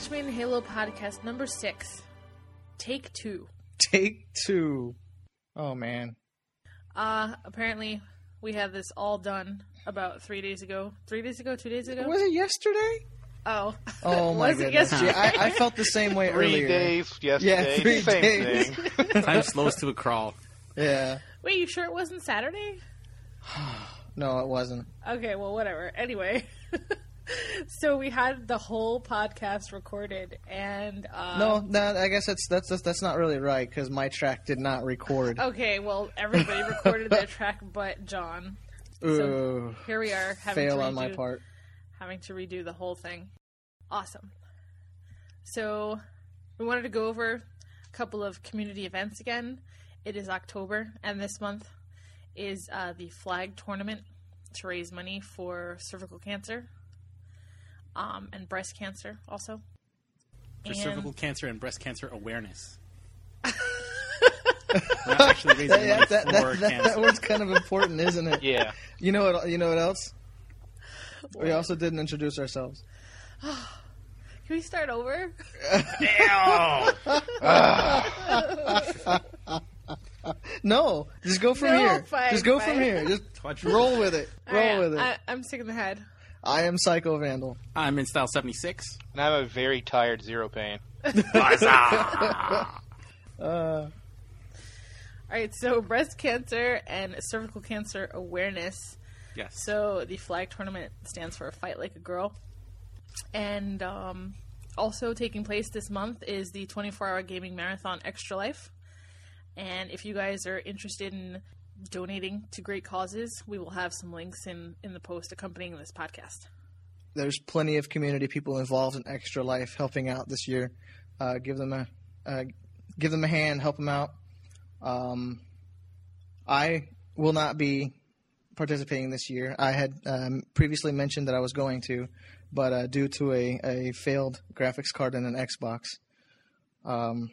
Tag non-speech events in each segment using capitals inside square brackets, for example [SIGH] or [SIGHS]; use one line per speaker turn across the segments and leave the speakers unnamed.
A Match in Halo podcast number six. Take two.
Take two. Oh man.
Uh, apparently we had this all done about three days ago. Three days ago? Two days ago?
Was it yesterday?
Oh.
Oh [LAUGHS] my
Was it
goodness.
yesterday?
I, I felt the same way
Three
earlier.
days
Yeah, three
Same
days.
thing. [LAUGHS]
Time slows to a crawl.
Yeah.
Wait, you sure it wasn't Saturday? [SIGHS]
No, it wasn't.
Okay, well, whatever. Anyway. [LAUGHS] so we had the whole podcast recorded, and. Uh,
No, no. I guess that's that's that's, that's not really right because my track did not record.
Okay, well, everybody recorded their [LAUGHS] track but John.
Ooh,
Here we are having
fail
to
on my
redo-
part.
having to redo the whole thing. Awesome. So, we wanted to go over a couple of community events again. It is October, and this month is uh, the flag tournament to raise money for cervical cancer um, and breast cancer, also.
For
And-
cervical cancer and breast cancer awareness. [LAUGHS] We're actually raising
That,
money
that,
for
that, that,
cancer.
that word's kind of important, isn't it?
Yeah.
You know what? You know what else? We also didn't introduce ourselves. [SIGHS]
Can we start over? [LAUGHS]
No, just go from
No,
here.
fine,
just go
fine.
from here. Just
Touch
roll with it. Roll
Alright,
with it.
I, I'm sick in the head.
I am Psycho Vandal.
I'm in style 76.
And I'm a very tired zero pain. [LAUGHS]
Uh,
All right, so breast cancer and cervical cancer awareness.
Yes.
So the flag tournament stands for Fight Like a Girl. And um, also taking place this month is the 24 hour gaming marathon Extra Life. And if you guys are interested in donating to great causes, we will have some links in, in the post accompanying this podcast.
there's plenty of community people involved in Extra Life helping out this year. Uh, give them a uh, give them a hand, help them out. Um, I will not be participating this year. I had um, previously mentioned that I was going to, but uh, due to a, a failed graphics card and an Xbox, um,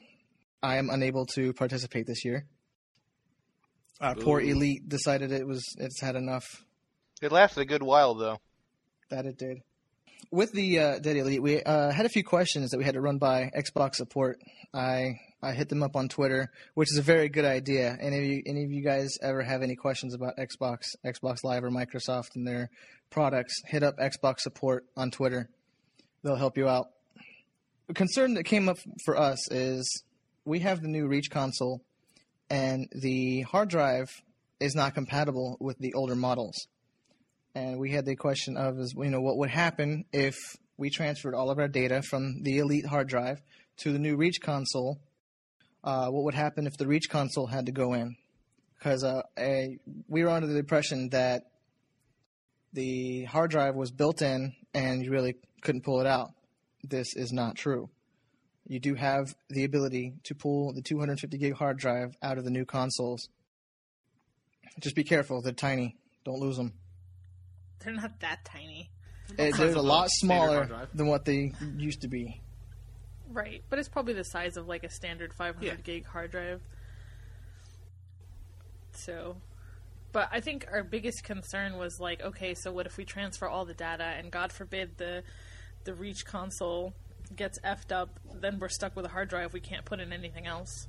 I am unable to participate this year. Our poor
Ooh.
elite decided it was it's had enough
It lasted a good while though.
that it did. With the uh, Dead Elite, we uh, had a few questions that we had to run by Xbox support. I I hit them up on Twitter, which is a very good idea. Any of you any of you guys ever have any questions about Xbox, Xbox Live, or Microsoft and their products? Hit up Xbox support on Twitter. They'll help you out. The concern that came up for us is we have the new Reach console, and the hard drive is not compatible with the older models. And we had the question of is you know what would happen if we transferred all of our data from the elite hard drive to the new reach console? Uh, what would happen if the reach console had to go in? Because uh, we were under the impression that the hard drive was built in and you really couldn't pull it out. This is not true you do have the ability to pull the 250 gig hard drive out of the new consoles just be careful they're tiny don't lose them
They're not that tiny.
Eh,
it,
they're a lot smaller than what they used to be.
Right, but it's probably the size of like a standard 500
Yeah.
gig hard drive. So, but I think our biggest concern was like, okay, so what if we transfer all the data and God forbid the the Reach console gets effed up, then we're stuck with a hard drive we can't put in anything else.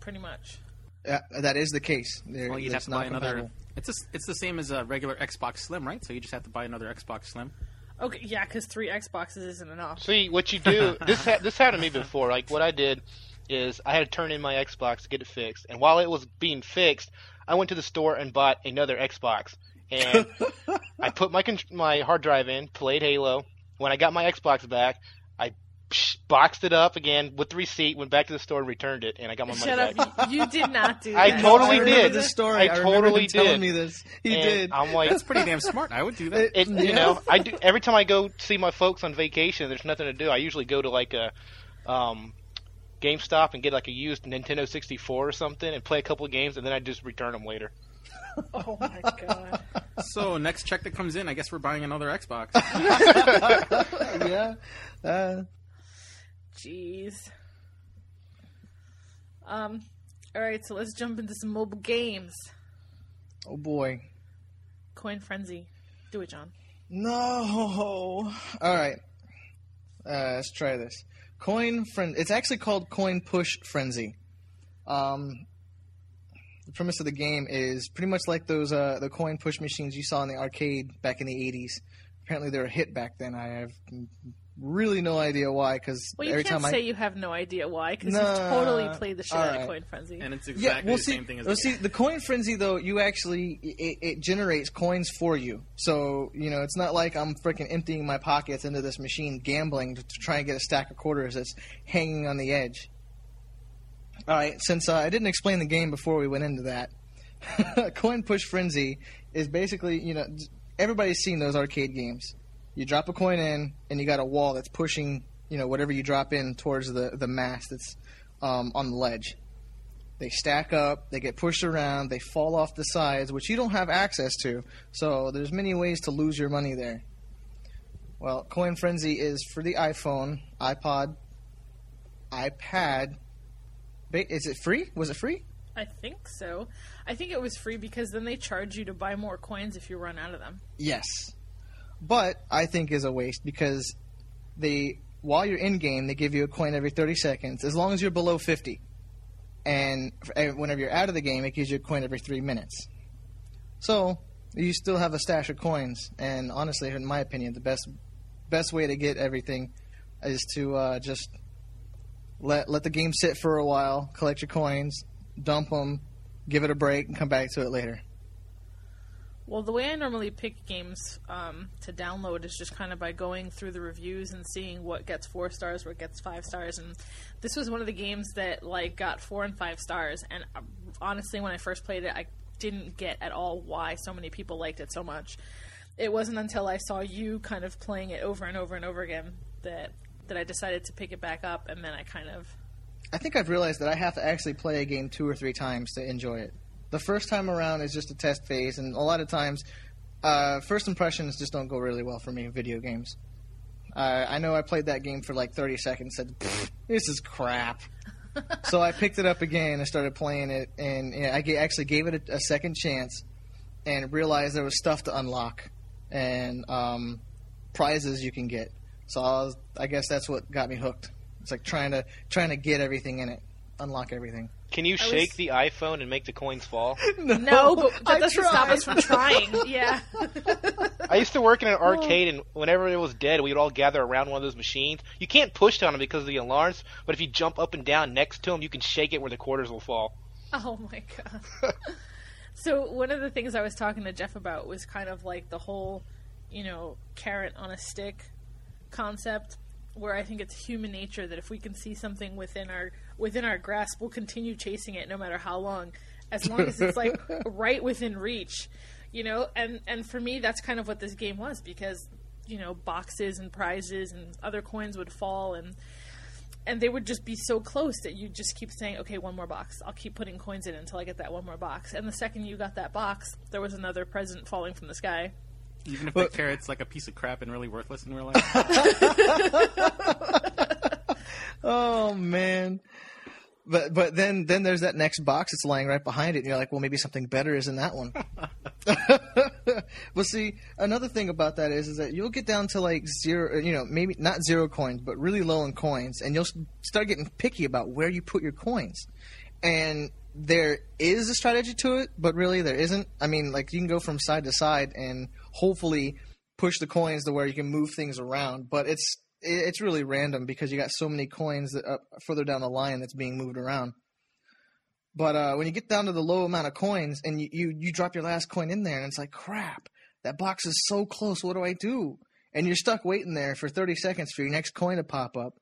Pretty much.
Yeah, that is the case. They're,
Well, you'd have
it's
to
not
buy another.
compatible.
It's just, it's the same as a regular Xbox Slim, right? So you just have to buy another Xbox Slim.
Okay, yeah, because three Xboxes isn't enough.
See what you do. [LAUGHS] this ha- this happened to me before. Like what I did is I had to turn in my Xbox to get it fixed, and while it was being fixed, I went to the store and bought another Xbox, and [LAUGHS] I put my con- my hard drive in, played Halo. When I got my Xbox back, I psh, boxed it up again with the receipt, went back to the store and returned it, and I got my money
Shut
back.
up! You, you did not do
I
that.
totally
I remember
did.
this story.
I
I,
totally
him telling
did.
me this. He
And
did.
I'm like,
That's pretty damn smart. I would do that.
It-
it,
Yeah.
you know, I do every time I go see my folks on vacation. There's nothing to do. I usually go to like a um, GameStop and get like a used Nintendo 64 or something and play a couple of games, and then I just return them later.
Oh my god!
So next check that comes in, I guess we're buying another Xbox. [LAUGHS] [LAUGHS]
yeah. Uh,
Jeez. Um. All right, so let's jump into some mobile games.
oh boy.
Coin Frenzy. Do it, John.
No. All right. Uh, let's try this. Coin friend. It's actually called Coin Push Frenzy. Um, the premise of the game is pretty much like those uh, the coin push machines you saw in the arcade back in the '80s. Apparently, they were a hit back then. I have really no idea why. Because
Well, you
every
can't
time
say
I
you have no idea why, because you
Nah,
totally played the shit out
alright.
of Coin Frenzy.
And it's
yeah,
exactly
well,
the
see,
same thing as
well,
the
see, the coin frenzy though, you actually it, it generates coins for you. So you know, it's not like I'm freaking emptying my pockets into this machine, gambling to, to try and get a stack of quarters that's hanging on the edge. All right, since uh, I didn't explain the game before we went into that, [LAUGHS] coin push frenzy is basically you know everybody's seen those arcade games. You drop a coin in, and you got a wall that's pushing you know whatever you drop in towards the the mass that's um, on the ledge. They stack up, they get pushed around, they fall off the sides, which you don't have access to. So there's many ways to lose your money there. Well, Coin Frenzy is for the iPhone, iPod, iPad. Is it free? Was it free?
I think so. I think it was free because then they charge you to buy more coins if you run out of them.
Yes. But I think is a waste because they while you're in game they give you a coin every 30 seconds as long as you're below 50. And whenever you're out of the game it gives you a coin every 3 minutes. So, you still have a stash of coins and honestly in my opinion the best best way to get everything is to uh, just let let the game sit for a while, collect your coins, dump them, give it a break and come back to it later.
Well, the way I normally pick games um, to download is just kind of by going through the reviews and seeing what gets four stars, what gets five stars, and this was one of the games that like got four and five stars. And uh, honestly, when I first played it, I didn't get at all why so many people liked it so much. It wasn't until I saw you kind of playing it over and over and over again that that I decided to pick it back up, and then I kind of
I think I've realized that I have to actually play a game two or three times to enjoy it. The first time around is just a test phase, and a lot of times, uh, first impressions just don't go really well for me in video games. Uh, I know I played that game for like 30 seconds, said, "This is crap." [LAUGHS] so I picked it up again and started playing it, and, and I ga- actually gave it a, a second chance, and realized there was stuff to unlock and um, prizes you can get. So I, was, I guess that's what got me hooked. It's like trying to trying to get everything in it, unlock everything.
Can you
I
shake
was-
the iPhone and make the coins fall? [LAUGHS]
no, no, but that
I
doesn't stop us from trying. [LAUGHS] Yeah.
I used to work in an oh. arcade, and whenever it was dead, we would all gather around one of those machines. You can't push on them because of the alarms, but if you jump up and down next to them, you can shake it where the quarters will fall.
Oh my god. [LAUGHS] so one of the things I was talking to Jeff about was kind of like the whole, you know, carrot on a stick concept where I think it's human nature that if we can see something within our within our grasp, we'll continue chasing it no matter how long as long as it's like [LAUGHS] right within reach. You know, and and for me that's kind of what this game was because you know, boxes and prizes and other coins would fall and and they would just be so close that you just keep saying, "Okay, one more box. I'll keep putting coins in until I get that one more box." And the second you got that box, there was another present falling from the sky.
Even if the carrot's like a piece of crap and really worthless in real [LAUGHS] life.
Oh man. But but then then there's that next box that's lying right behind it, and you're like, well, maybe something better is in that one. [LAUGHS] well, see, another thing about that is is that you'll get down to like zero, uh, you know, maybe not zero coins, but really low in coins, and you'll start getting picky about where you put your coins. And there is a strategy to it, but really there isn't. I mean, like you can go from side to side and hopefully push the coins to where you can move things around, but it's it's really random because you got so many coins that uh, further down the line that's being moved around. But uh, when you get down to the low amount of coins and you, you you drop your last coin in there and it's like crap, that box is so close. What do I do? And you're stuck waiting there for 30 seconds for your next coin to pop up,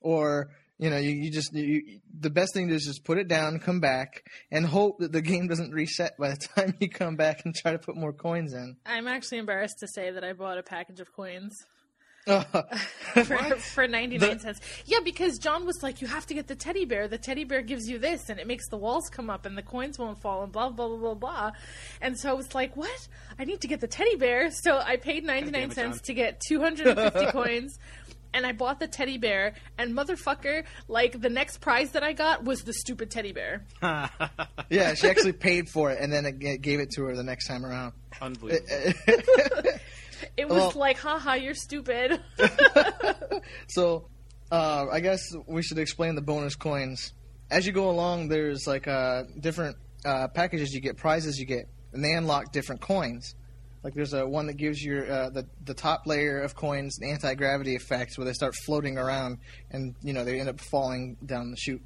or you know you, you just you, the best thing to do is just put it down, come back, and hope that the game doesn't reset by the [LAUGHS] time you come back and try to put more coins in.
I'm actually embarrassed to say that I bought a package of coins
Uh, [LAUGHS]
for, [LAUGHS] for 99 cents. Yeah, because John was like, you have to get the teddy bear. The teddy bear gives you this, and it makes the walls come up, and the coins won't fall, and blah, blah, blah, blah, blah. And so I was like, what? I need to get the teddy bear. So I paid 99 cents to get 250 coins. And I bought the teddy bear, and motherfucker, like the next prize that I got was the stupid teddy bear. [LAUGHS]
yeah, she actually paid for it and then it gave it to her the next time around.
Unbelievable. [LAUGHS]
It was
Well-
like, haha, you're stupid. [LAUGHS]
So, uh, I guess we should explain the bonus coins. As you go along, there's like uh, different uh, packages you get, prizes you get, and they unlock different coins. Like there's a one that gives you uh, the the top layer of coins an anti gravity effect where they start floating around, and you know they end up falling down the chute.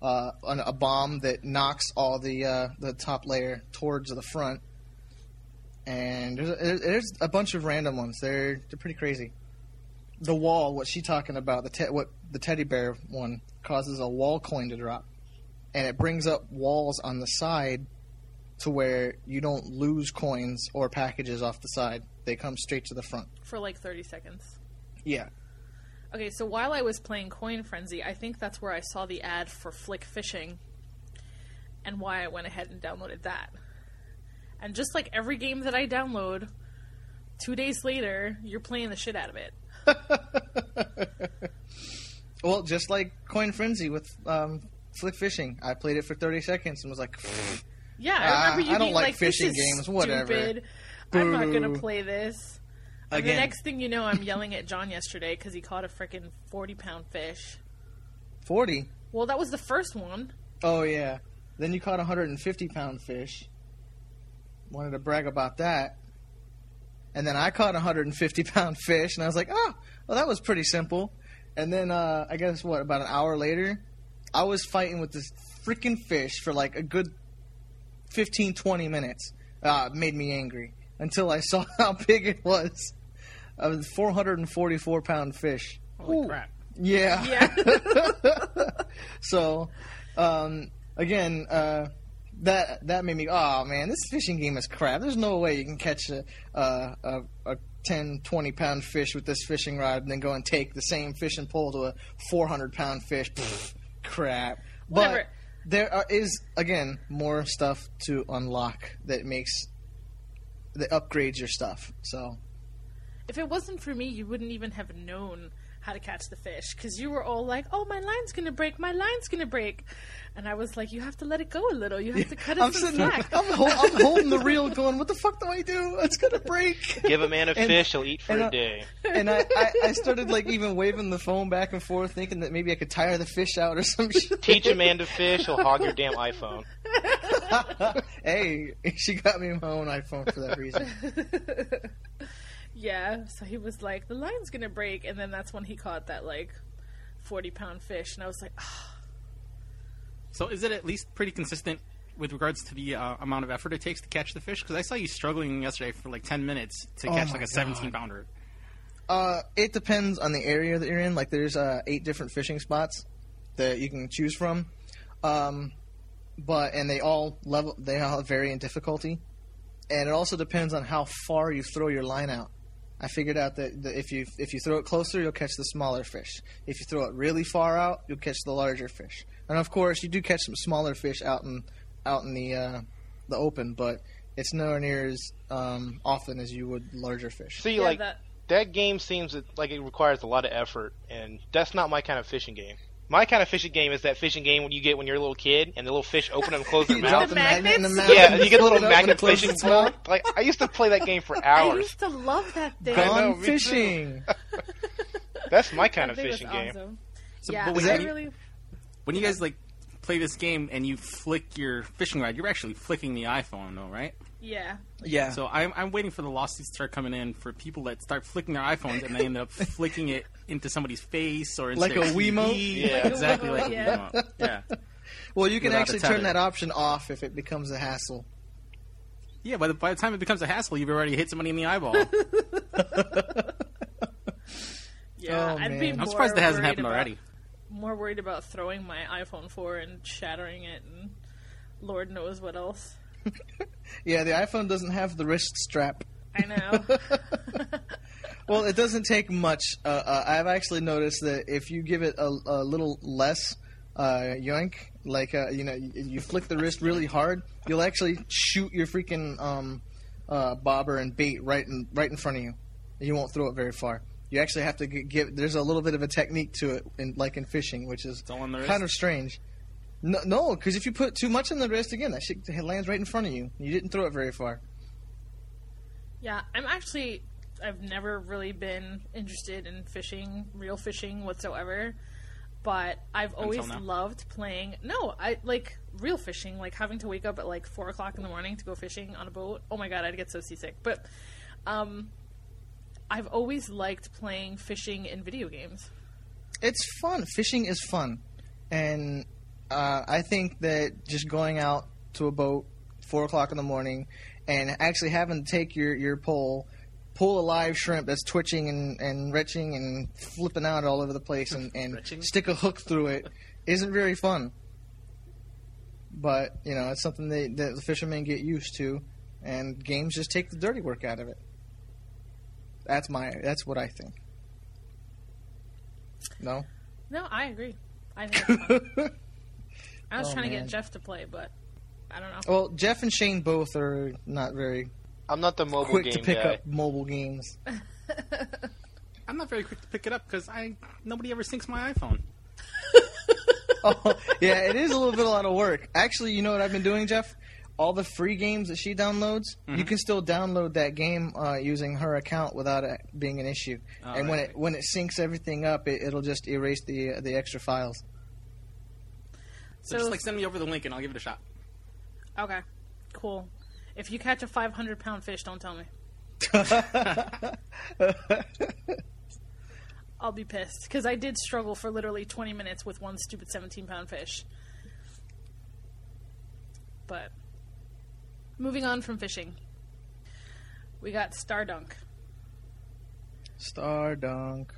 Uh, a bomb that knocks all the uh, the top layer towards the front, and there's a, there's a bunch of random ones. They're they're pretty crazy the wall, what she talking about, the te- what the teddy bear one causes a wall coin to drop, and it brings up walls on the side to where you don't lose coins or packages off the side. They come straight to the front.
For like 30 seconds.
Yeah.
Okay, so while I was playing Coin Frenzy, I think that's where I saw the ad for Flick Fishing and why I went ahead and downloaded that. And just like every game that I download, two days later, you're playing the shit out of it. [LAUGHS]
Well, just like Coin Frenzy with um, Flick Fishing, I played it for 30 seconds and was like,
Yeah,
Ah,
I remember you
I don't like
like,
fishing
this is
games, whatever.
Stupid. I'm not gonna play this. And
Again.
the next thing you know, I'm yelling at John yesterday because he caught a freaking 40 pound fish.
40.
Well, that was the first one.
Oh, yeah. Then you caught a 150 pound fish. Wanted to brag about that. And then I caught a 150 [LAUGHS] pound fish, and I was like, oh, well, that was pretty simple. And then, uh, I guess, what, about an hour later, I was fighting with this freaking fish for like a good 15, 20 minutes. Uh, made me angry until I saw [LAUGHS] how big it was. A 444 pound fish.
Holy
Ooh.
crap!
Yeah.
Yeah. [LAUGHS]
so, um, again, uh, that that made me. Oh man, this fishing game is crap. There's no way you can catch a a, a, a 10, 20 pound fish with this fishing rod and then go and take the same fishing pole to a 400 pound fish. [LAUGHS] Pfft, crap. But
Whatever.
There are, is again more stuff to unlock that makes that upgrades your stuff. So
If it wasn't for me, you wouldn't even have known how to catch the fish because you were all like, "Oh, my line's gonna break! My line's gonna break!" And I was like, "You have to let it go a little. You have to cut it
I'm
some slack." [LAUGHS]
I'm, hol- I'm holding the reel, going, "What the fuck do I do? It's gonna break."
Give a man a [LAUGHS]
And-
fish, he'll eat for
and,
a
uh,
day.
and I, I, I started like even waving the phone back and forth, thinking that maybe I could tire the fish out or some shit.
Teach a man to fish, he'll hog your damn iPhone. [LAUGHS]
hey, she got me my own iPhone for that reason.
Yeah. So he was like, "The line's gonna break," and then that's when he caught that like forty pound fish, and I was like, "Ah,
So is it at least pretty consistent with regards to the uh, amount of effort it takes to catch the fish? Because I saw you struggling yesterday for like ten minutes to
Oh
catch like a
God.
seventeen pounder.
Uh, it depends on the area that you're in. Like, there's uh, eight different fishing spots that you can choose from, um, but and they all level they all vary in difficulty, and it also depends on how far you throw your line out. I figured out that, that if you if you throw it closer, you'll catch the smaller fish. If you throw it really far out, you'll catch the larger fish. And of course, you do catch some smaller fish out in out in the uh, the open, but it's nowhere near as um, often as you would larger fish.
See,
yeah,
like
that."
that game seems like it requires a lot of effort, and that's not my kind of fishing game. My kind of fishing game is that fishing game when you get when you're a little kid and the little fish open and close their [LAUGHS]
You
mouth.
drop
The
the magnet the
magnets?
mouth.
Yeah, and you get a little
Pick it up when it
magnet
closes
fishing
its
pole.
mouth.
Like I used to play that game for [LAUGHS] hours.
I used to love that thing.
I
Gone
know,
fishing. [LAUGHS]
That's my kind
That
of fishing game.
awesome.
So,
yeah,
but when, you,
really.
when you guys like play this game and you flick your fishing rod, you're actually flicking the iPhone, though, right?
Yeah.
Yeah.
So I'm, I'm waiting for the lawsuits to start coming in for people that start flicking their iPhones and they end up [LAUGHS] flicking it into somebody's face or into
Like
their
a Wiimote?
TV.
Yeah. Like
a
exactly
Wiimote,
like
yeah.
a Wiimote. Yeah,
well, you can
without
actually turn that option off if it becomes a hassle.
yeah. By the by the time it becomes a hassle, you've already hit somebody in the eyeball. [LAUGHS] [LAUGHS]
Yeah,
Oh,
I'd be
I'm surprised that hasn't happened
about-
already.
More worried about throwing my iPhone 4 and shattering it, and Lord knows what else. [LAUGHS]
Yeah, the iPhone doesn't have the wrist strap.
I know. [LAUGHS]
Well, it doesn't take much. Uh, uh, I've actually noticed that if you give it a, a little less uh, yoink, like uh, you know, you, you flick the wrist really hard, you'll actually shoot your freaking um, uh, bobber and bait right in right in front of you. You won't throw it very far. You actually have to g- give. There's a little bit of a technique to it, in, like in fishing, which is
all on the
kind
wrist?
of strange. No, no, because if you put too much in the wrist, again, that shit lands right in front of you. You didn't throw it very far.
yeah, I'm actually I've never really been interested in fishing, real fishing whatsoever. But I've always loved playing. No, I like real fishing, like having to wake up at like four o'clock in the morning to go fishing on a boat. Oh my god, I'd get so seasick. But um, I've always liked playing fishing in video games.
it's fun. Fishing is fun, and uh, I think that just going out to a boat four o'clock in the morning and actually having to take your your pole, pull a live shrimp that's twitching and, and retching and flipping out all over the place, and, and stick a hook through it isn't very fun. But you know, it's something that, that the fishermen get used to, and games just take the dirty work out of it. That's my. That's what I think. No.
No, I agree. I [LAUGHS] think it's fun. I was
Oh,
trying to get Jeff to play, but I don't know.
Well, Jeff and Shane both are not very
I'm not the mobile
quick
game
to pick
guy.
up mobile games. [LAUGHS]
I'm not very quick to pick it up because I nobody ever syncs my iPhone. [LAUGHS]
oh, yeah, it is a little bit a lot of work. Actually, you know what I've been doing, Jeff? All the free games that she downloads, you
Mhm.
can still download that game uh, using her account without it being an issue.
Oh,
and when it when it syncs everything up, it, it'll just erase the uh, the extra files.
So, just like send me over the link and I'll give it a shot.
Okay, cool. If you catch a 500 pound fish, don't tell me. [LAUGHS] I'll be pissed because I did struggle for literally 20 minutes with one stupid 17 pound fish. But moving on from fishing, we got Stardunk.
Star Dunk.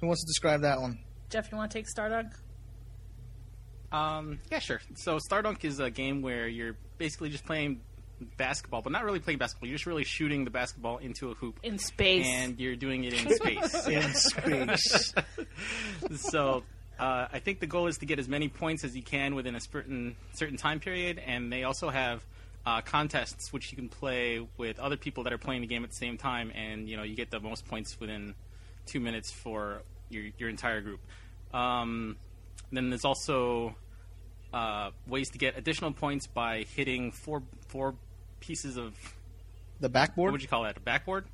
Who wants to describe that one?
Jeff, you want to take Stardunk?
Um, yeah, sure. So Stardunk is a game where you're basically just playing basketball, but not really playing basketball. You're just really shooting the basketball into a hoop,
In space.
and you're doing it in [LAUGHS] space.
In space. [LAUGHS]
so uh, I think the goal is to get as many points as you can within a certain certain time period, and they also have uh, contests which you can play with other people that are playing the game at the same time, and you know you get the most points within two minutes for your your entire group. Um, then there's also uh, ways to get additional points by hitting four four pieces of
the backboard.
what would you call that? A backboard?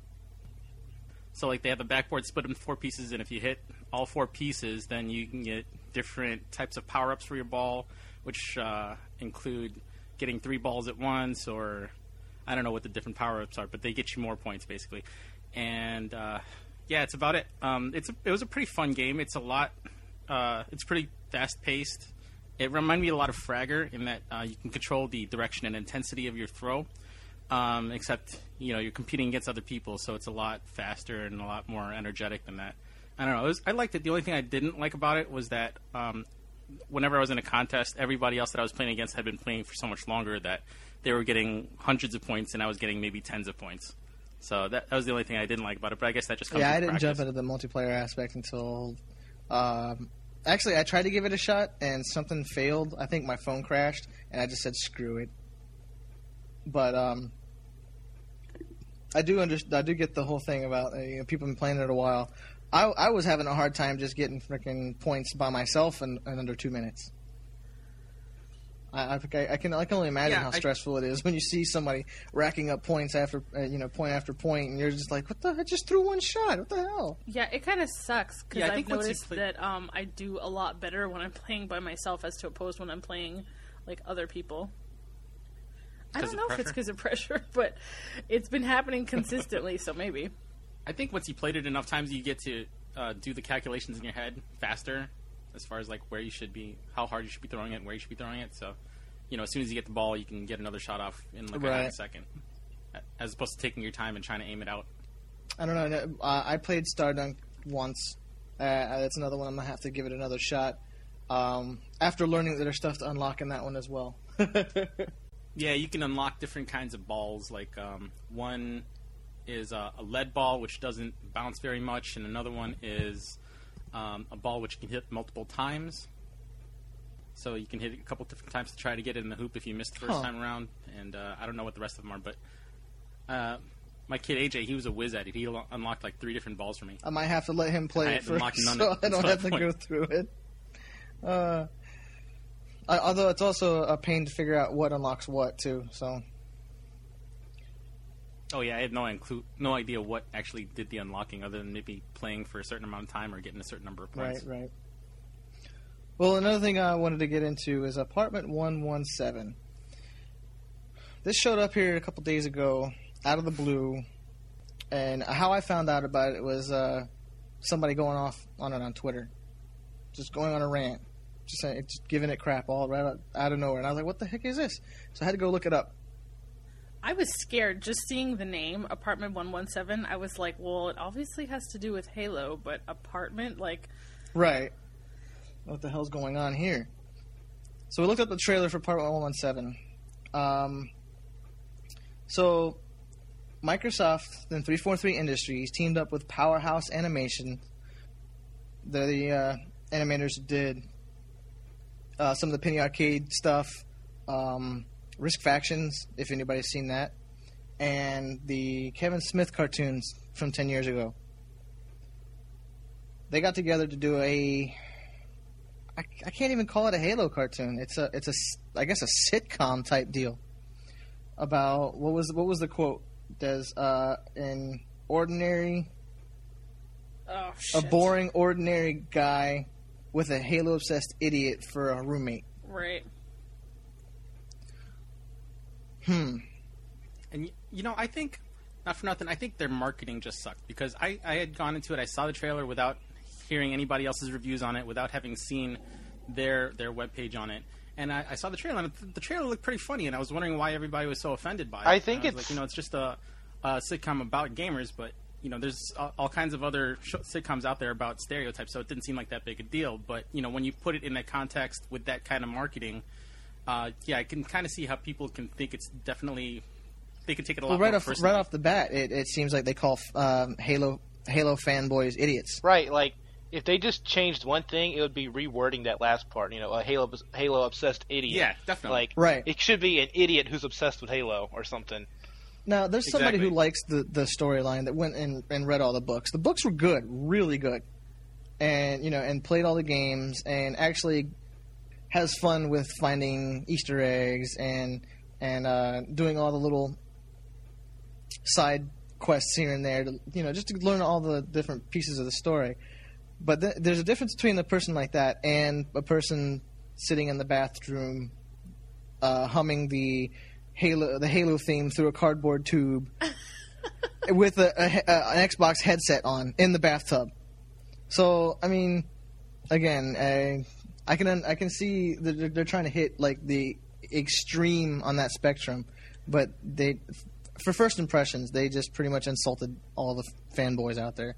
So like they have the backboard split into four pieces, and if you hit all four pieces, then you can get different types of power ups for your ball, which uh, include getting three balls at once, or I don't know what the different power ups are, but they get you more points basically. And uh, yeah, it's about it. Um, it's a, it was a pretty fun game. It's a lot. Uh, it's pretty fast paced. It reminded me a lot of Fragger in that uh, you can control the direction and intensity of your throw um, except you know you're competing against other people, so it's a lot faster and a lot more energetic than that. I don't know. Was, I liked it. The only thing I didn't like about it was that um, whenever I was in a contest, everybody else that I was playing against had been playing for so much longer that they were getting hundreds of points, and I was getting maybe tens of points. So that, that was the only thing I didn't like about it. But I guess that just comes
Yeah, I didn't
practice.
jump into the multiplayer aspect until. Um, actually, I tried to give it a shot and something failed. I think my phone crashed, and I just said screw it. But um, I do under, I do get the whole thing about uh, you know, people been playing it a while. I, I was having a hard time just getting freaking points by myself in, in under two minutes. I, I, think I, I can I can only imagine
Yeah,
how
I-
stressful it is when you see somebody racking up points after uh, you know point after point, and you're just like, what the? I just threw one shot. What the hell?
Yeah, it kind of sucks because
Yeah, I
I've
think
noticed
play-
that um, I do a lot better when I'm playing by myself as to opposed when I'm playing like other people. I don't know if it's because of pressure, [LAUGHS] but it's been happening consistently, so maybe.
I think once you played it enough times, you get to uh, do the calculations in your head faster, as far as like where you should be, how hard you should be throwing it, and where you should be throwing it. So, you know, as soon as you get the ball, you can get another shot off in like a half a second, as opposed to taking your time and trying to aim it out.
I don't know. Uh, I played Stardunk once. Uh, that's another one. I'm gonna have to give it another shot. Um, after learning that there's stuff to unlock in that one as well. [LAUGHS]
Yeah, you can unlock different kinds of balls. Like um, one is uh, a lead ball, which doesn't bounce very much, and another one is um, a ball which you can hit multiple times. So you can hit it a couple different times to try to get it in the hoop if you missed the first
Huh.
time around. And uh, I don't know what the rest of them are, but uh, my kid AJ, he was a whiz at it. He lo- unlocked like three different balls for me.
I might have to let him play it first, [LAUGHS] so I don't [LAUGHS] have to go through it. Uh, I, although it's also a pain to figure out what unlocks what too. So
Oh yeah, I had no inclu- no idea what actually did the unlocking, other than maybe playing for a certain amount of time or getting a certain number of points.
Right, right. Well, another thing I wanted to get into is Apartment 117. This showed up here a couple days ago, out of the blue, and how I found out about it was uh, somebody going off on it on Twitter, just going on a rant, just saying, just giving it crap all right out of nowhere, and I was like, "What the heck is this?" So I had to go look it up.
I was scared just seeing the name Apartment 117. I was like, well, it obviously has to do with Halo, but apartment, like,
Right. What the hell's going on here? So we looked up the trailer for Part 117. Um, so Microsoft and 343 Industries teamed up with Powerhouse Animation. The uh, animators did uh, some of the Penny Arcade stuff, um, Risk Factions, if anybody's seen that, and the Kevin Smith cartoons from 10 years ago they got together to do a I, I can't even call it a Halo cartoon. It's a it's a I guess a sitcom type deal about what was what was the quote? Does uh, an ordinary
oh,
a boring ordinary guy with a Halo obsessed idiot for a roommate?
Right.
Hmm.
And you know, I think not for nothing. I think their marketing just sucked because I, I had gone into it. I saw the trailer without hearing anybody else's reviews on it, without having seen their their webpage on it. And I, I saw the trailer, and the trailer looked pretty funny. And I was wondering why everybody was so offended by it.
I think it's-
like, you know, it's just a, a sitcom about gamers, but you know, there's all, all kinds of other sh- sitcoms out there about stereotypes, so it didn't seem like that big a deal. But you know, when you put it in that context with that kind of marketing, uh, yeah, I can kind of see how people can think it's definitely they can take it a lot
Well, right
more
off
personally.
right off the bat, it, it seems like they call um, Halo Halo fanboys idiots.
Right, like if they just changed one thing, it would be rewording that last part. You know, a Halo Halo obsessed idiot.
Yeah, definitely.
Like,
Right.
It should be an idiot who's obsessed with Halo or something.
Now, there's somebody who likes the, the storyline that went and, and read all the books. The books were good, really good, and you know, and played all the games, and actually has fun with finding Easter eggs and and uh, doing all the little side quests here and there to you know just to learn all the different pieces of the story. But th- there's a difference between a person like that and a person sitting in the bathroom uh, humming the Halo the Halo theme through a cardboard tube [LAUGHS] with a, a, a- an Xbox headset on in the bathtub. So I mean, again, I, I can I can see that they're, they're trying to hit like the extreme on that spectrum, but they for first impressions they just pretty much insulted all the fanboys out there.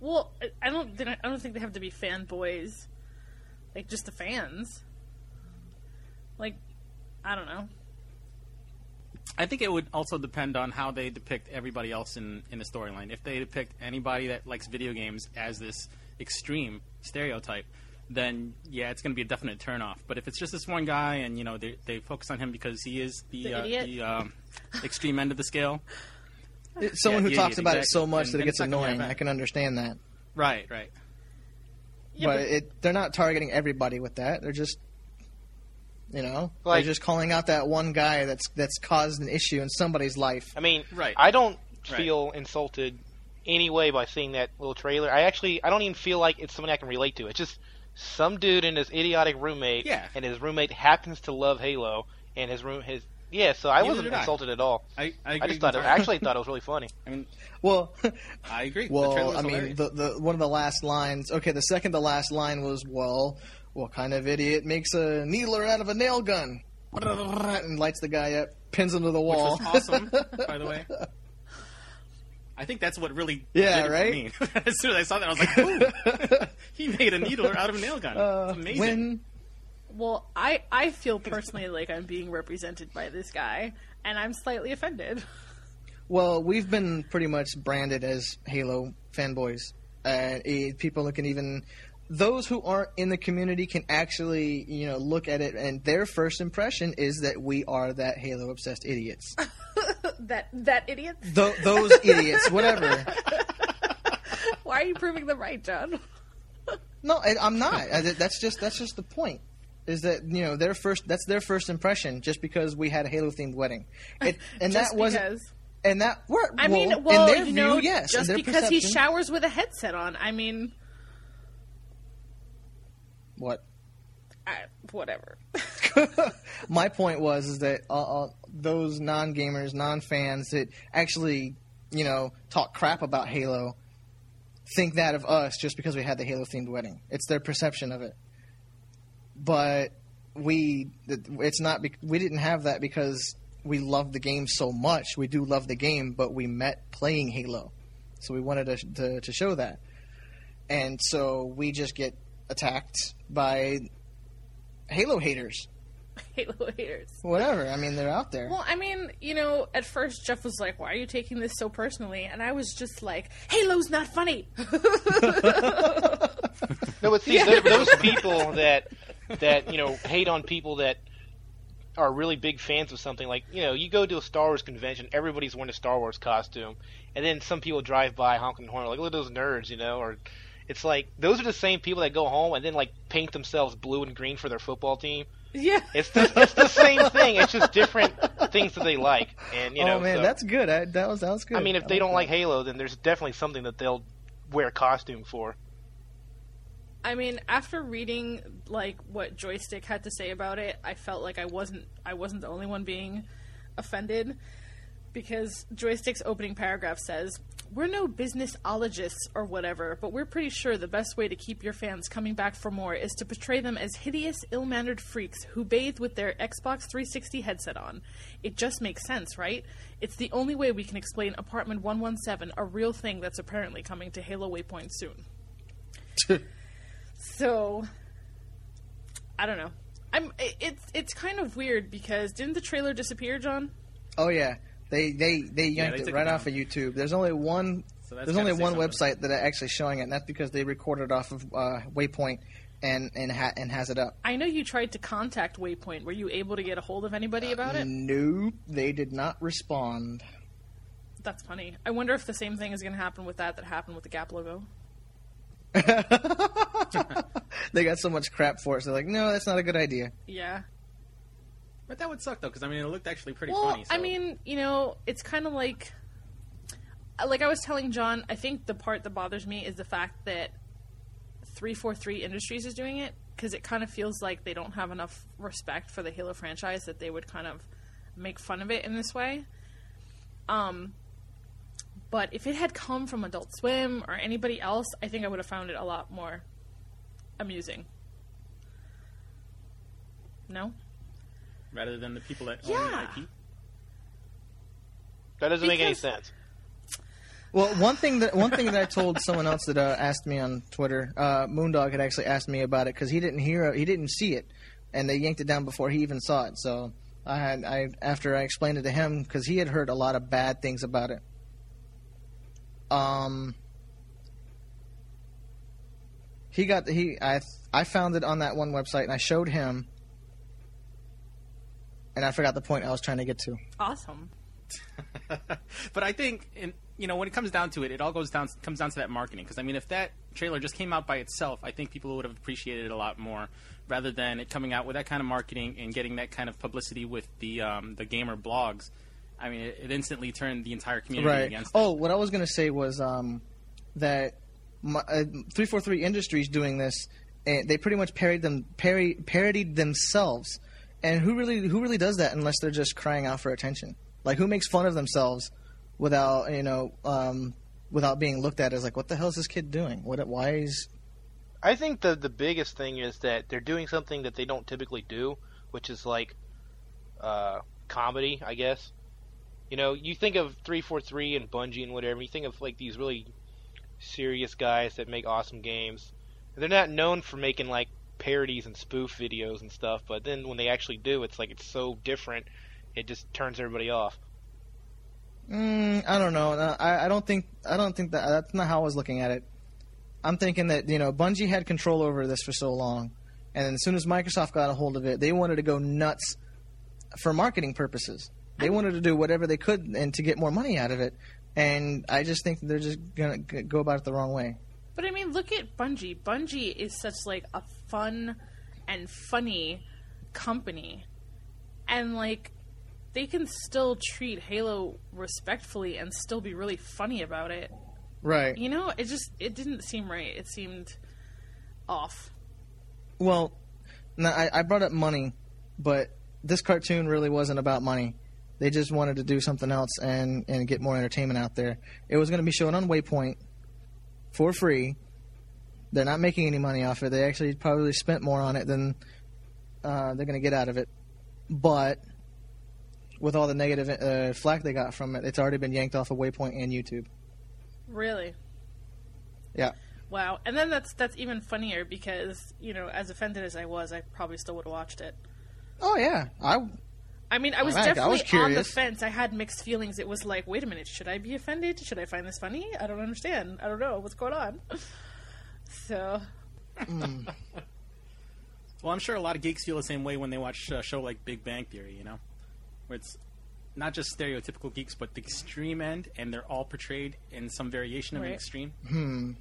Well, I- I don't. don't- I don't think they have to be fanboys. Like just the fans. Like, I don't know.
I think it would also depend on how they depict everybody else in, in the storyline. If they depict anybody that likes video games as this extreme stereotype, then yeah, it's going to be a definite turnoff. But if it's just this one guy and you know they, they focus on him because he is the
The
uh, the um, extreme end of the scale, [LAUGHS]
It's someone
Yeah,
who talks
yeah,
about it so much
And
that it gets
it's not gonna be
annoying. I can understand that,
right, right.
Yeah,
but
but,
it they're not targeting everybody with that. They're just you know
Like-
they're just calling out that one guy that's that's caused an issue in somebody's life.
I mean,
Right.
I don't
Right.
feel insulted anyway by seeing that little trailer. I actually, I don't even feel like it's something I can relate to. It's just some dude and his idiotic roommate,
Yeah.
and his roommate happens to love Halo, and his room, his yeah. So I
Neither
wasn't
did I.
insulted at all.
I I, agree
I just thought, it, I actually thought it was really funny. [LAUGHS]
I mean,
Well, [LAUGHS]
I agree.
well,
trailer
I mean, the, the one of the last lines. Okay, the second to last line was, "Well, what kind of idiot makes a needler out of a nail gun?" [LAUGHS] And lights the guy up, pins him to the
which
wall.
was awesome, by the way. I think that's what really
Yeah,
did it
right?
for me. as soon as I saw that, I was like, "Ooh, [LAUGHS] he made a needler out of a nail gun.
Uh,
It's amazing."
when
well, I I feel personally like I'm being represented by this guy, and I'm slightly offended.
Well, we've been pretty much branded as Halo fanboys. Uh, eh, people can even those who aren't in the community can actually, you know, look at it, and their first impression is that we are that Halo obsessed idiots. [LAUGHS]
that that idiot.
Th- those idiots, whatever. [LAUGHS]
Why are you proving them right, John?
No, I'm not. That's just that's just the point. Is that you know their first? That's their first impression. Just because we had a Halo themed wedding, [LAUGHS] it, and that wasn't
because.
And that we're,
I mean,
well,
well,
in their
you know,
yes.
just because he showers with a headset on. I mean,
what
I, whatever. [LAUGHS]
my point was is that uh, uh, those non gamers, non fans that actually you know talk crap about Halo think that of us just because we had the Halo themed wedding. It's their perception of it. But we, it's not. We didn't have that because we love the game so much. We do love the game, but we met playing Halo, so we wanted to to, to show that. And so we just get attacked by Halo haters. [LAUGHS]
Halo haters.
Whatever. I mean, they're out there.
Well, I mean, you know, at first Jeff was like, "Why are you taking this so personally?" And I was just like, "Halo's not funny." [LAUGHS]
No, but see, th- those people that that you know hate on people that are really big fans of something. Like you know, you go to a Star Wars convention, everybody's wearing a Star Wars costume, and then some people drive by honking the horn, like look at those nerds, you know, or it's like those are the same people that go home and then like paint themselves blue and green for their football team.
Yeah. [LAUGHS]
It's the, it's the same thing. It's just different things that they like, and you oh, know.
oh man,
so-
that's good. I, that was that was good.
I mean, if they
like
don't
that.
like Halo, then there's definitely something that they'll wear costume for.
I mean, after reading like what Joystiq had to say about it, I felt like I wasn't I wasn't the only one being offended because Joystiq's opening paragraph says, "We're no businessologists or whatever, but we're pretty sure the best way to keep your fans coming back for more is to portray them as hideous, ill-mannered freaks who bathe with their Xbox 360 headset on. It just makes sense, right? It's the only way we can explain Apartment 117, a real thing that's apparently coming to Halo Waypoint soon." [LAUGHS] So, I don't know. I'm. It's it's kind of weird because didn't the trailer disappear, John?
oh yeah, they they they yanked
they
it right
it
off of YouTube. There's only one.
So
there's only one
something.
website that are actually showing it, and that's because they recorded off of uh, Waypoint and and ha- and has it up.
I know you tried to contact Waypoint. Were you able to get a hold of anybody about it?
Nope, they did not respond.
That's funny. I wonder if the same thing is going to happen with that that happened with the Gap logo. [LAUGHS]
They got so much crap for it. So they're like, no, that's not a good idea.
Yeah.
But that would suck though, because I mean, it looked actually pretty
well,
funny. So.
I mean, you know, it's kind of like, like I was telling John. I think the part that bothers me is the fact that three four three Industries is doing it because it kind of feels like they don't have enough respect for the Halo franchise that they would kind of make fun of it in this way. Um, but if it had come from Adult Swim or anybody else, I think I would have found it a lot more amusing. No.
Rather than the people that
Yeah.
own the IP.
That doesn't make any sense.
Well, one thing that one thing that I told someone else that uh, asked me on Twitter, uh, Moondog had actually asked me about it because he didn't hear, he didn't see it, and they yanked it down before he even saw it. So I had, I after I explained it to him because he had heard a lot of bad things about it. Um, he got he I I found it on that one website and I showed him, and I forgot the point I was trying to get to.
Awesome. [LAUGHS]
but I think, in, you know, when it comes down to it, it all goes down comes down to that marketing. Because I mean, if that trailer just came out by itself, I think people would have appreciated it a lot more, rather than it coming out with that kind of marketing and getting that kind of publicity with the um, the gamer blogs. I mean, it, it instantly turned the entire community
right.
against.
Oh, what I was going to say was um, that three four three Industries doing this, and they pretty much parodied them pari- parodied themselves. And who really who really does that unless they're just crying out for attention? Like who makes fun of themselves without you know um, without being looked at as like what the hell is this kid doing? What why is
I think the the biggest thing is that they're doing something that they don't typically do, which is like uh, comedy, I guess. You know, you think of 343 and Bungie and whatever, you think of like these really serious guys that make awesome games. They're not known for making like parodies and spoof videos and stuff, but then when they actually do, it's like it's so different, it just turns everybody off.
Mm, I don't know. I, I don't think I don't think that that's not how I was looking at it. I'm thinking that you know Bungie had control over this for so long, and as soon as Microsoft got a hold of it, they wanted to go nuts for marketing purposes. They wanted to do whatever they could and to get more money out of it. And I just think they're just gonna go about it the wrong way.
But I mean, look at Bungie. Bungie is such like a fun and funny company, and like they can still treat Halo respectfully and still be really funny about it.
Right.
You know, it just it didn't seem right. It seemed off.
Well, no, I, I brought up money, but this cartoon really wasn't about money. They just wanted to do something else and, and get more entertainment out there. It was going to be shown on Waypoint for free. They're not making any money off it. They actually probably spent more on it than uh, they're going to get out of it. But with all the negative uh, flack they got from it, it's already been yanked off of Waypoint and YouTube.
Really.
Yeah.
Wow. And then that's that's even funnier because, you know, as offended as I was, I probably still would have watched it.
Oh yeah, I
I mean, I was
I like- I
definitely
was
on the fence. I had mixed feelings. It was like, wait a minute, should I be offended? Should I find this funny? I don't understand. I don't know what's going on. [LAUGHS] So, [LAUGHS]
Well, I'm sure a lot of geeks feel the same way when they watch a show like Big Bang Theory, you know, where it's not just stereotypical geeks, but the extreme end, and they're all portrayed in some variation of an extreme.
hmm.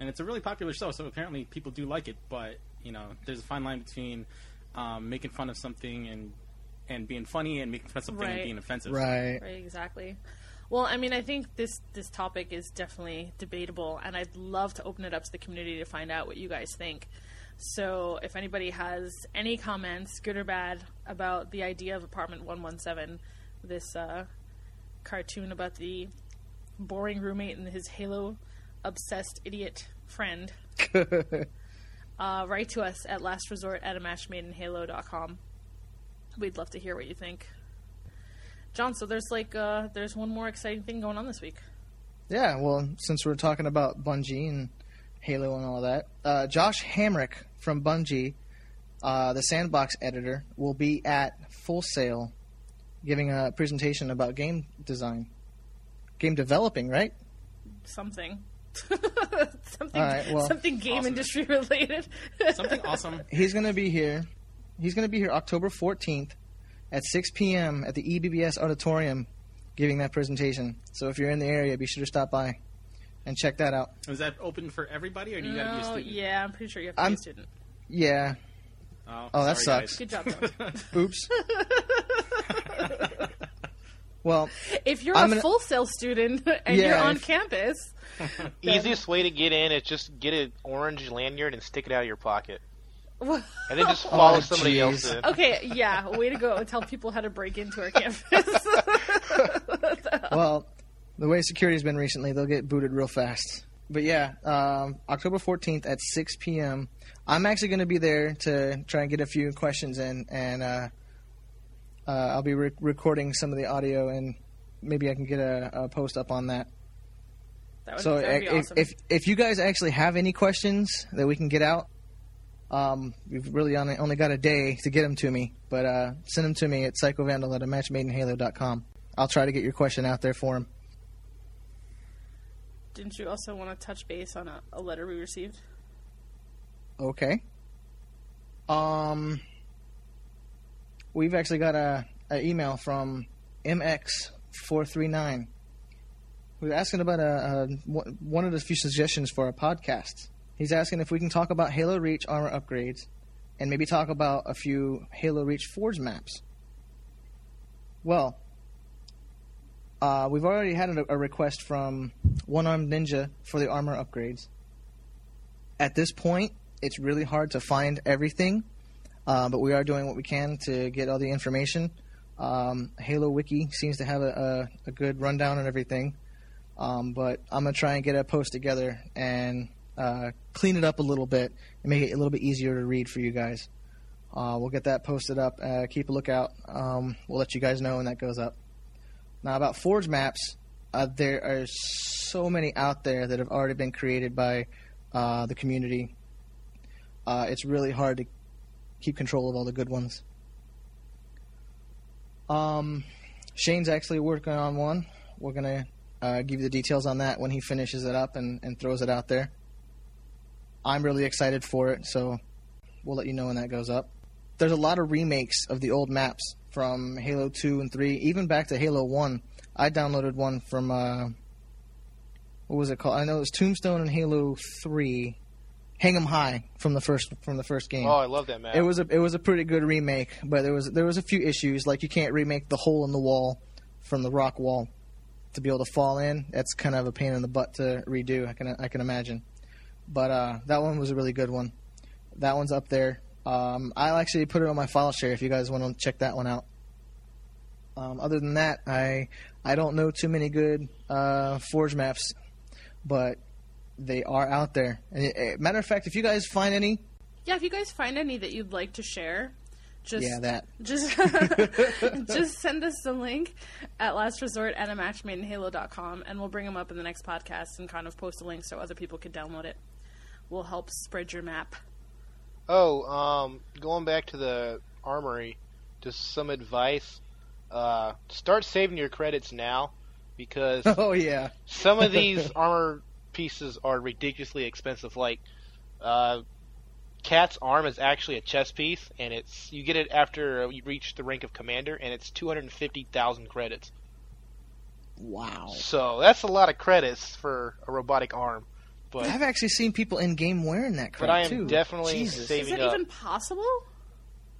And it's a really popular show, so apparently people do like it. But you know, there's a fine line between um, making fun of something and and being funny, and making fun of something and being offensive.
right.
right, exactly. Well, I mean, I think this this topic is definitely debatable, and I'd love to open it up to the community to find out what you guys think. So, if anybody has any comments, good or bad, about the idea of Apartment One One Seven, this uh, cartoon about the boring roommate and his Halo obsessed idiot friend, [LAUGHS] uh, write to us at lastresort at a matchmadeinhalo.com. We'd love to hear what you think. John, so there's like uh, there's one more exciting thing going on this week.
Yeah, well, since we're talking about Bungie and Halo and all that, uh, Josh Hamrick from Bungie, uh, the Sandbox editor, will be at Full Sail giving a presentation about game design, game developing, right?
Something. [LAUGHS] something
All right, well-
something game
Awesome.
industry [LAUGHS] related.
Something awesome.
He's going to be here. He's going to be here October 14th at 6 p.m. at the E EBBS Auditorium giving that presentation. So if you're in the area, be sure to stop by and check that out.
Is that open for everybody, or do you got to be a student?
yeah, I'm pretty sure you have to be
I'm-
a student.
Yeah.
Oh,
Oh, that
sorry,
sucks.
Good job. John. [LAUGHS]
Oops. [LAUGHS] well,
if you're
I'm
a
gonna-
full sail student [LAUGHS] and you're on
if-
campus,
Easiest way to get in is just get an orange lanyard and stick it out of your pocket, and then just follow [LAUGHS]
Oh,
somebody
jeez.
else in.
okay, yeah, way to go. Tell people how to break into our campus. [LAUGHS]
well, the way security's been recently, they'll get booted real fast. But yeah, um, October 14th at 6 p.m. I'm actually going to be there to try and get a few questions in, and uh, uh, I'll be re- recording some of the audio, and maybe I can get a, a post up on that.
that would,
So
that would be
if,
awesome.
if if you guys actually have any questions that we can get out, um, we've really only, only got a day to get them to me. But uh, send them to me at psychovandal at a matchmadeinhalo.com. I'll try to get your question out there for him.
Didn't you also want to touch base on a, a letter we received?
Okay. Um, we've actually got a, a email from MX439 who's asking about a, a one of the few suggestions for a podcast. He's asking if we can talk about Halo Reach armor upgrades and maybe talk about a few Halo Reach Forge maps. Well, uh, we've already had a, a request from One Armed Ninja for the armor upgrades. At this point, it's really hard to find everything, uh, but we are doing what we can to get all the information. Um, Halo Wiki seems to have a, a, a good rundown on everything, um, but I'm gonna try and get a post together and uh, clean it up a little bit and make it a little bit easier to read for you guys. Uh, we'll get that posted up. Uh, keep a lookout. Um, we'll let you guys know when that goes up. Now about Forge maps, uh, there are so many out there that have already been created by uh, the community. It's really hard to keep control of all the good ones. Um, Shane's actually working on one. We're gonna uh, give you the details on that when he finishes it up and, and throws it out there. I'm really excited for it, so we'll let you know when that goes up. There's a lot of remakes of the old maps from Halo 2 and 3, even back to Halo 1. I downloaded one from uh, what was it called? I know it was Tombstone and Halo 3, Hang 'em High from the first from the first game.
Oh, I love that map.
It was a it was a pretty good remake, but there was there was a few issues like you can't remake the hole in the wall from the rock wall to be able to fall in. That's kind of a pain in the butt to redo. I can I can imagine, but uh, that one was a really good one. That one's up there. Um, I'll actually put it on my file share if you guys want to check that one out. Um, other than that, I I don't know too many good uh, Forge maps, but they are out there. And it, it- matter of fact, if you guys find any,
Yeah, if you guys find any that you'd like to share, just
yeah, that
just [LAUGHS] just send us the link at last resort at a Match Made in matchmadeinhalo.com and we'll bring them up in the next podcast and kind of post a link so other people could download it. We'll help spread your map.
Oh, um, going back to the armory, just some advice. Uh, start saving your credits now, because [LAUGHS]
oh yeah,
some of these [LAUGHS] armor pieces are ridiculously expensive. Like, uh, Kat's arm is actually a chess piece, and it's you get it after you reach the rank of commander, and it's two hundred and fifty thousand credits.
wow.
So that's a lot of credits for a robotic arm. But
I've actually seen people in game wearing that crap
but I am
too.
definitely
Jesus.
saving
Is that
up.
even possible?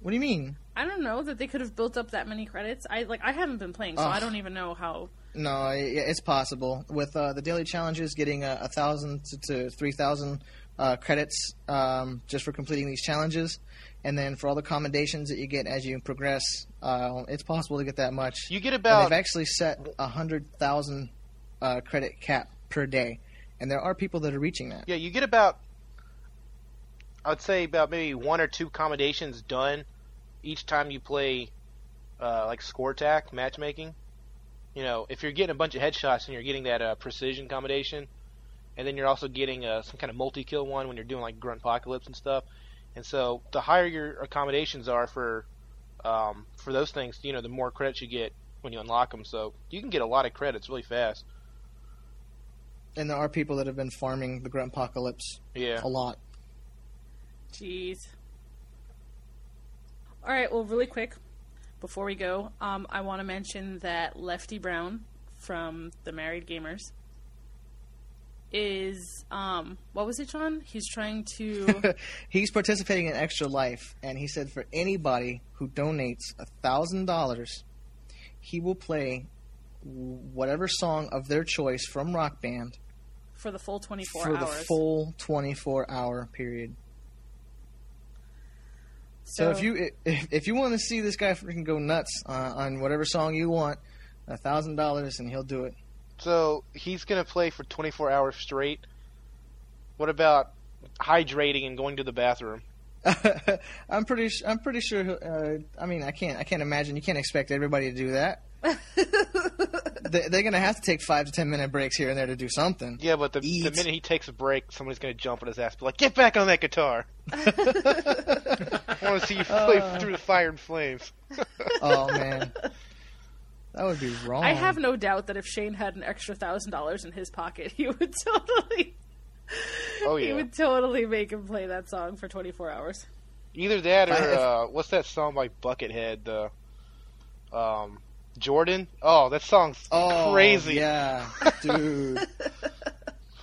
What do you mean?
I don't know that they could have built up that many credits. I like I haven't been playing, so
Ugh.
I don't even know how.
No, i- it's possible with uh, the daily challenges getting a, a thousand to, to three thousand uh, credits um, just for completing these challenges, and then for all the commendations that you get as you progress, uh, it's possible to get that much.
You get
and
about
they've actually set a hundred thousand uh, credit cap per day, and there are people that are reaching that.
Yeah, you get about, I'd say about maybe one or two accommodations done each time you play, uh, like Score Attack matchmaking. You know, if you're getting a bunch of headshots and you're getting that uh, precision commendation, and then you're also getting uh, some kind of multi-kill one when you're doing like grunt apocalypse and stuff. And so, the higher your accommodations are for, um, for those things, you know, the more credits you get when you unlock them. So you can get a lot of credits really fast.
And there are people that have been farming the Grunt Apocalypse
Yeah.
a lot.
Jeez. All right. Well, really quick before we go, um, I want to mention that Lefty Brown from the Married Gamers is um, what was it, John? He's trying to. [LAUGHS]
He's participating in Extra Life, and he said for anybody who donates a thousand dollars, he will play whatever song of their choice from Rock Band
for the full 24
for
hours.
the full twenty-four hour period. So, if you if, if you want to see this guy freaking go nuts uh, on whatever song you want, a thousand dollars and he'll do it.
So he's gonna play for 24 hours straight. What about hydrating and going to the bathroom? [LAUGHS]
I'm pretty. s- I'm pretty sure. Uh, I mean, I can't. I can't imagine. You can't expect everybody to do that. [LAUGHS] they, they're gonna have to take five to ten minute breaks here and there to do something.
Yeah, but the, the minute he takes a break, somebody's gonna jump on his ass, be like, "Get back on that guitar! [LAUGHS] I want to see you play
Uh.
through the fire and flames." [LAUGHS]
Oh man, that would be wrong.
I have no doubt that if Shane had an extra thousand dollars in his pocket, he would totally.
Oh yeah.
He would totally make him play that song for 24 hours.
either that or uh, what's that song by Buckethead? The um, Jordan. Oh, that song's
Oh,
crazy.
Yeah, [LAUGHS] dude.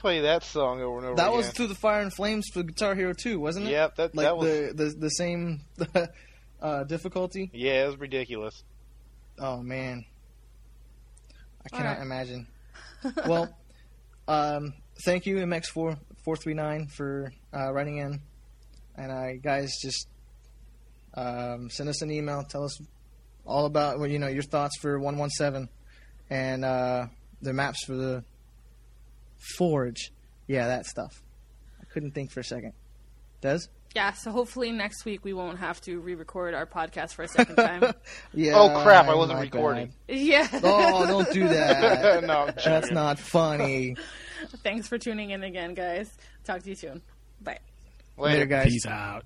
Play that song over and over.
that
again.
was through the fire and flames for Guitar Hero 2, wasn't it?
Yep, that
Like
that was.
the, the the same [LAUGHS] uh, difficulty.
Yeah, it was ridiculous.
Oh man, I cannot
right.
imagine. [LAUGHS] well, um, thank you MX four four three nine for uh, writing in, and uh, guys just um, send us an email. Tell us all about well, you know your thoughts for one one seven, and uh, the maps for the Forge. Yeah, that stuff. I couldn't think for a second. Does?
Yeah, so hopefully next week we won't have to re-record our podcast for a second time. [LAUGHS]
Yeah.
Oh, crap, I wasn't
my
recording.
yeah. [LAUGHS]
Oh, don't do that. [LAUGHS]
no,
That's not funny.
Thanks for tuning in again, guys. Talk to you soon. Bye.
Later, guys.
Peace out.